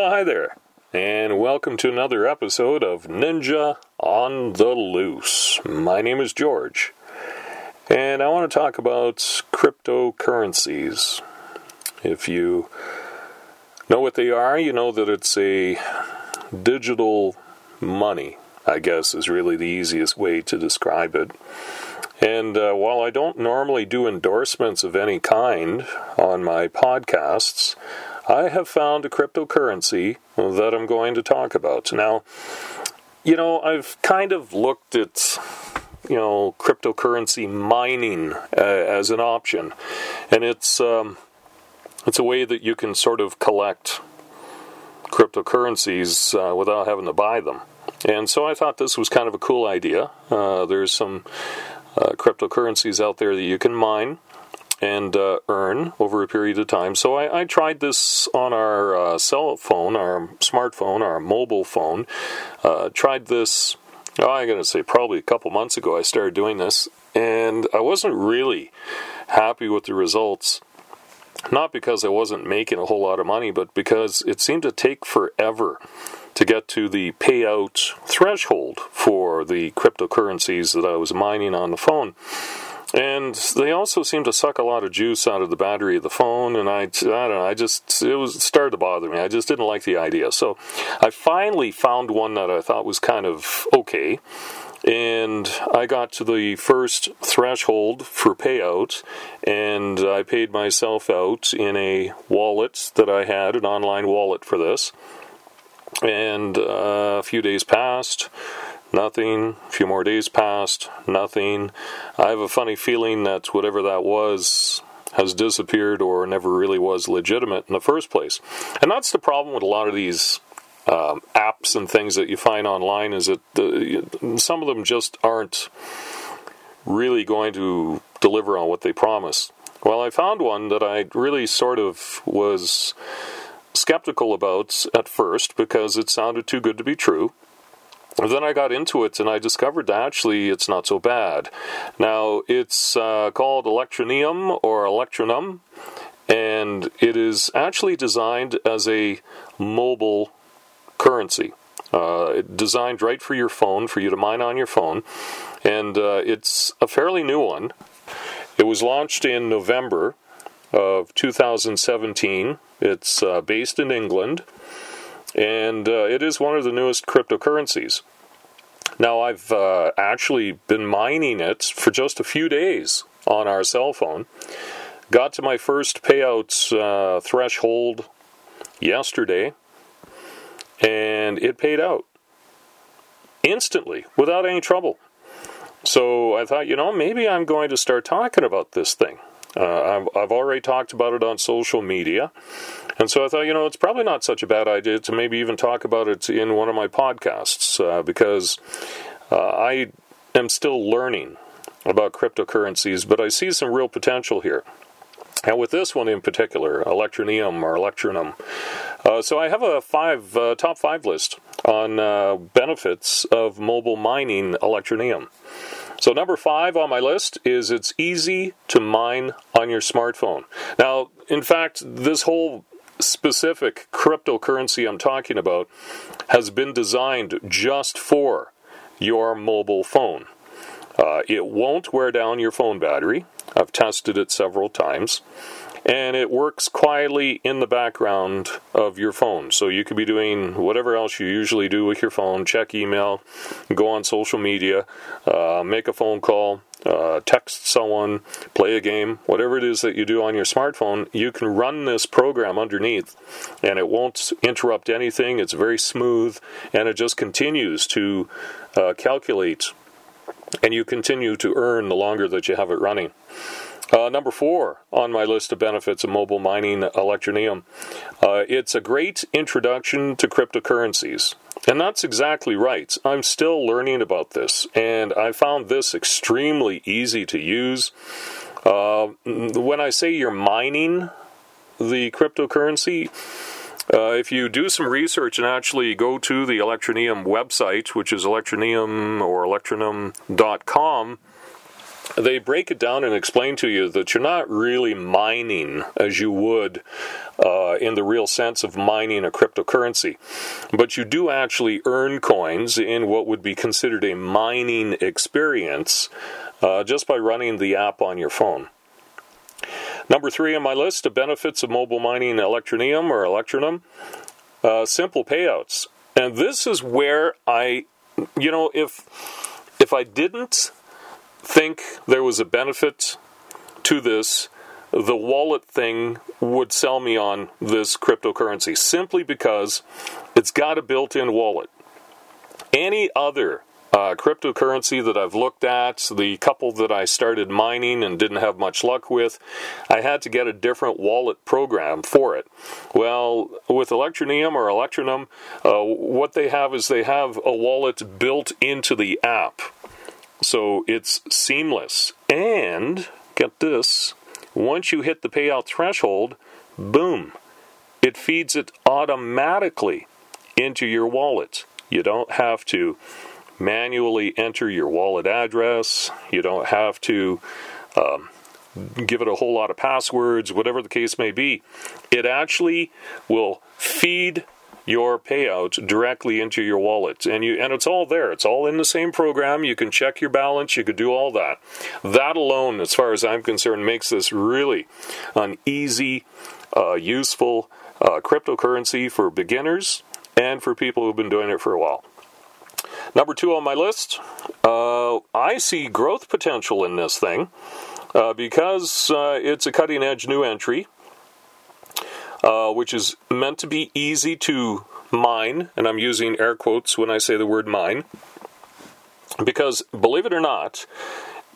Hi there, and welcome to another episode of Ninja on the Loose. My name is George, and I want to talk about cryptocurrencies. If you know what they are, you know that it's a digital money, I guess, is really the easiest way to describe it. And uh, while I don't normally do endorsements of any kind on my podcasts, I have found a cryptocurrency that I'm going to talk about. Now, you know, I've kind of looked at, you know, cryptocurrency mining uh, as an option, and it's um, it's a way that you can sort of collect cryptocurrencies uh, without having to buy them. And so I thought this was kind of a cool idea. Uh, there's some uh, cryptocurrencies out there that you can mine and uh, earn over a period of time. So I, I tried this on our uh, cell phone, our smartphone, our mobile phone. Uh, tried this, oh, I'm going to say probably a couple months ago, I started doing this, and I wasn't really happy with the results. Not because I wasn't making a whole lot of money, but because it seemed to take forever to get to the payout threshold for the cryptocurrencies that I was mining on the phone. And they also seem to suck a lot of juice out of the battery of the phone, and I, I don't know, I just, it was started to bother me. I just didn't like the idea. So I finally found one that I thought was kind of okay, and I got to the first threshold for payout, and I paid myself out in a wallet that I had, an online wallet for this. And uh, a few days passed, nothing. A few more days passed, nothing. I have a funny feeling that whatever that was has disappeared or never really was legitimate in the first place. And that's the problem with a lot of these um, apps and things that you find online is that the, some of them just aren't really going to deliver on what they promise. Well, I found one that I really sort of was skeptical about at first because it sounded too good to be true. Then I got into it and I discovered that actually it's not so bad. Now, it's uh, called Electronium or Electronum, and it is actually designed as a mobile currency. Uh, designed right for your phone, for you to mine on your phone, and uh, it's a fairly new one. It was launched in November of 2017. It's uh, based in England and uh, it is one of the newest cryptocurrencies. Now, I've uh, actually been mining it for just a few days on our cell phone. Got to my first payouts uh, threshold yesterday, and it paid out instantly without any trouble. So I thought, you know, maybe I'm going to start talking about this thing. Uh, I've, I've already talked about it on social media. And so I thought, you know, it's probably not such a bad idea to maybe even talk about it in one of my podcasts uh, because uh, I am still learning about cryptocurrencies, but I see some real potential here. And with this one in particular, Electroneum or Electronum. Uh, so I have a five uh, top five list on uh, benefits of mobile mining Electroneum. So, number five on my list is it's easy to mine on your smartphone. Now, in fact, this whole specific cryptocurrency I'm talking about has been designed just for your mobile phone. Uh, it won't wear down your phone battery. I've tested it several times. And it works quietly in the background of your phone. So you could be doing whatever else you usually do with your phone check email, go on social media, uh, make a phone call, uh, text someone, play a game, whatever it is that you do on your smartphone, you can run this program underneath and it won't interrupt anything. It's very smooth and it just continues to uh, calculate and you continue to earn the longer that you have it running. Uh, number four on my list of benefits of mobile mining Electroneum. Uh, it's a great introduction to cryptocurrencies. And that's exactly right. I'm still learning about this, and I found this extremely easy to use. Uh, when I say you're mining the cryptocurrency, uh, if you do some research and actually go to the Electroneum website, which is electroneum or electronum.com, they break it down and explain to you that you're not really mining as you would uh, in the real sense of mining a cryptocurrency, but you do actually earn coins in what would be considered a mining experience uh, just by running the app on your phone. Number three on my list of benefits of mobile mining Electroneum or Electronum uh, simple payouts. And this is where I, you know, if if I didn't think there was a benefit to this, the wallet thing would sell me on this cryptocurrency simply because it's got a built in wallet. Any other uh, cryptocurrency that I've looked at, the couple that I started mining and didn't have much luck with, I had to get a different wallet program for it. Well, with Electronium or Electronum, uh, what they have is they have a wallet built into the app. So it's seamless. And get this once you hit the payout threshold, boom, it feeds it automatically into your wallet. You don't have to manually enter your wallet address. You don't have to um, give it a whole lot of passwords, whatever the case may be. It actually will feed your payout directly into your wallet. And you and it's all there. It's all in the same program. You can check your balance. You can do all that. That alone as far as i'm concerned makes this really an easy uh, useful uh, cryptocurrency for beginners and for people who've been doing it for a while. Number two on my list, uh, I see growth potential in this thing uh, because uh, it's a cutting edge new entry, uh, which is meant to be easy to mine, and I'm using air quotes when I say the word mine. Because, believe it or not,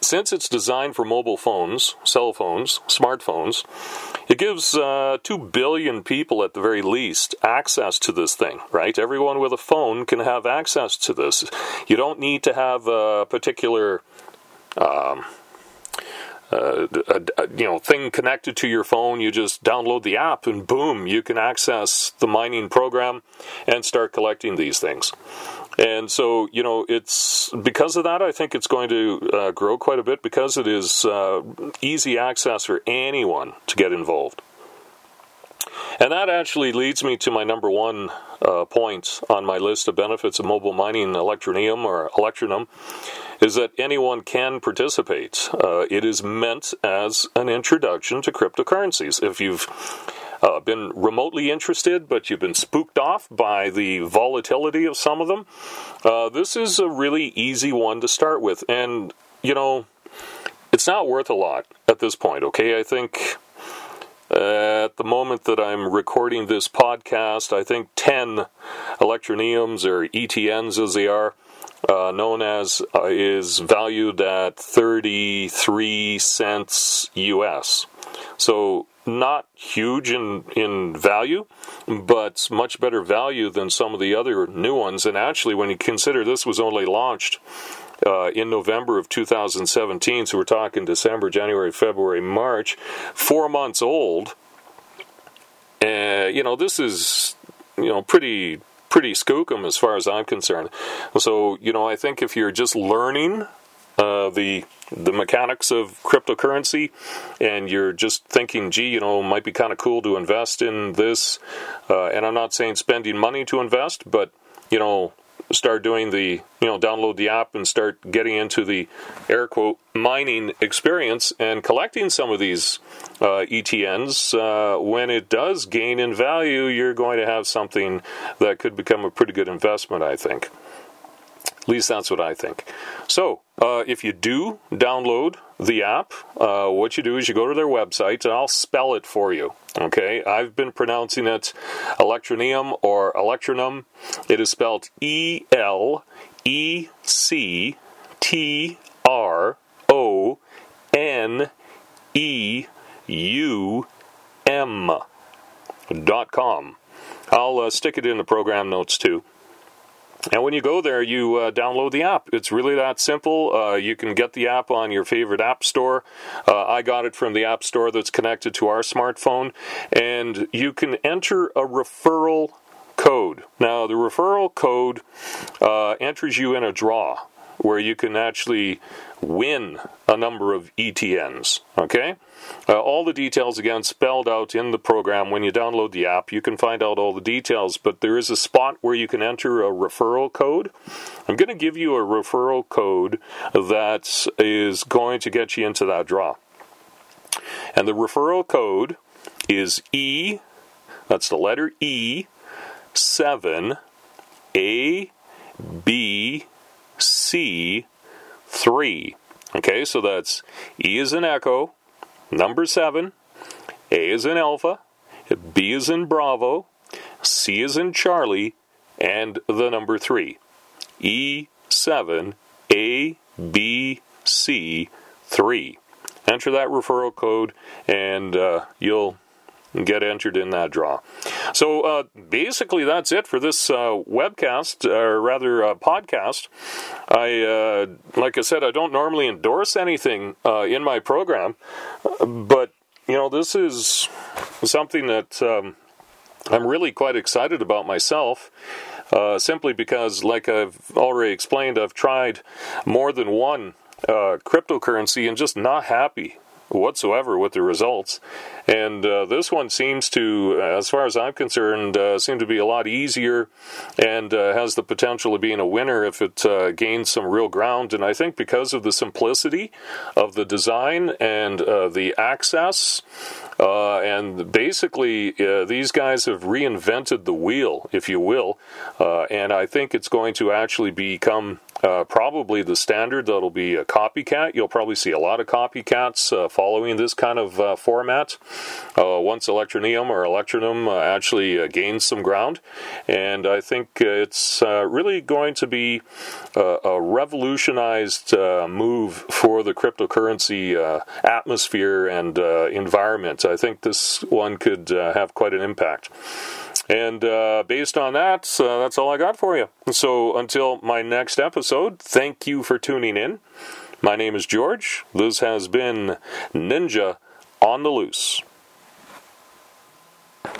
since it's designed for mobile phones, cell phones, smartphones, it gives uh, 2 billion people at the very least access to this thing, right? Everyone with a phone can have access to this. You don't need to have a particular. Um, uh, a, a, you know thing connected to your phone you just download the app and boom you can access the mining program and start collecting these things and so, you know, it's because of that, I think it's going to uh, grow quite a bit because it is uh, easy access for anyone to get involved. And that actually leads me to my number one uh, point on my list of benefits of mobile mining electronium or electronum is that anyone can participate. Uh, it is meant as an introduction to cryptocurrencies. If you've uh, been remotely interested, but you've been spooked off by the volatility of some of them, uh, this is a really easy one to start with. And, you know, it's not worth a lot at this point, okay? I think at the moment that I'm recording this podcast, I think 10 electroneums or ETNs as they are. Uh, known as uh, is valued at 33 cents US. So not huge in, in value, but much better value than some of the other new ones. And actually, when you consider this was only launched uh, in November of 2017, so we're talking December, January, February, March, four months old. Uh, you know, this is you know pretty pretty skookum as far as I'm concerned. So you know, I think if you're just learning uh, the the mechanics of cryptocurrency, and you're just thinking, gee, you know, might be kind of cool to invest in this. Uh, and I'm not saying spending money to invest, but you know, start doing the you know download the app and start getting into the air quote mining experience and collecting some of these uh, ETNs. Uh, when it does gain in value, you're going to have something that could become a pretty good investment, I think. At least that's what I think. So, uh, if you do download the app, uh, what you do is you go to their website, and I'll spell it for you. Okay, I've been pronouncing it Electronium or Electronum. It is spelled E L E C T R O N E U M dot com. I'll uh, stick it in the program notes too. And when you go there, you uh, download the app. It's really that simple. Uh, you can get the app on your favorite app store. Uh, I got it from the app store that's connected to our smartphone. And you can enter a referral code. Now, the referral code uh, enters you in a draw. Where you can actually win a number of ETNs. Okay? Uh, all the details again spelled out in the program. When you download the app, you can find out all the details, but there is a spot where you can enter a referral code. I'm going to give you a referral code that is going to get you into that draw. And the referral code is E, that's the letter E, 7 A B C 3. Okay, so that's E is in Echo, number 7, A is in Alpha, B is in Bravo, C is in Charlie, and the number 3. E7 A B C 3. Enter that referral code and uh, you'll get entered in that draw. So uh, basically, that's it for this uh, webcast, or rather uh, podcast. I, uh, like I said, I don't normally endorse anything uh, in my program, but you know, this is something that um, I'm really quite excited about myself. Uh, simply because, like I've already explained, I've tried more than one cryptocurrency and just not happy whatsoever with the results. And uh, this one seems to, as far as I'm concerned, uh, seem to be a lot easier and uh, has the potential of being a winner if it uh, gains some real ground. And I think because of the simplicity of the design and uh, the access, uh, and basically, these guys have reinvented the wheel, if you will. And I think it's going to actually become uh, probably the standard that'll be a copycat. You'll probably see a lot of copycats uh, following this kind of uh, format uh, once Electronium or Electronum uh, actually uh, gains some ground. And I think it's really going to be a revolutionized move for the cryptocurrency atmosphere and environment. I think this one could uh, have quite an impact. And uh, based on that, uh, that's all I got for you. So until my next episode, thank you for tuning in. My name is George. This has been Ninja on the Loose.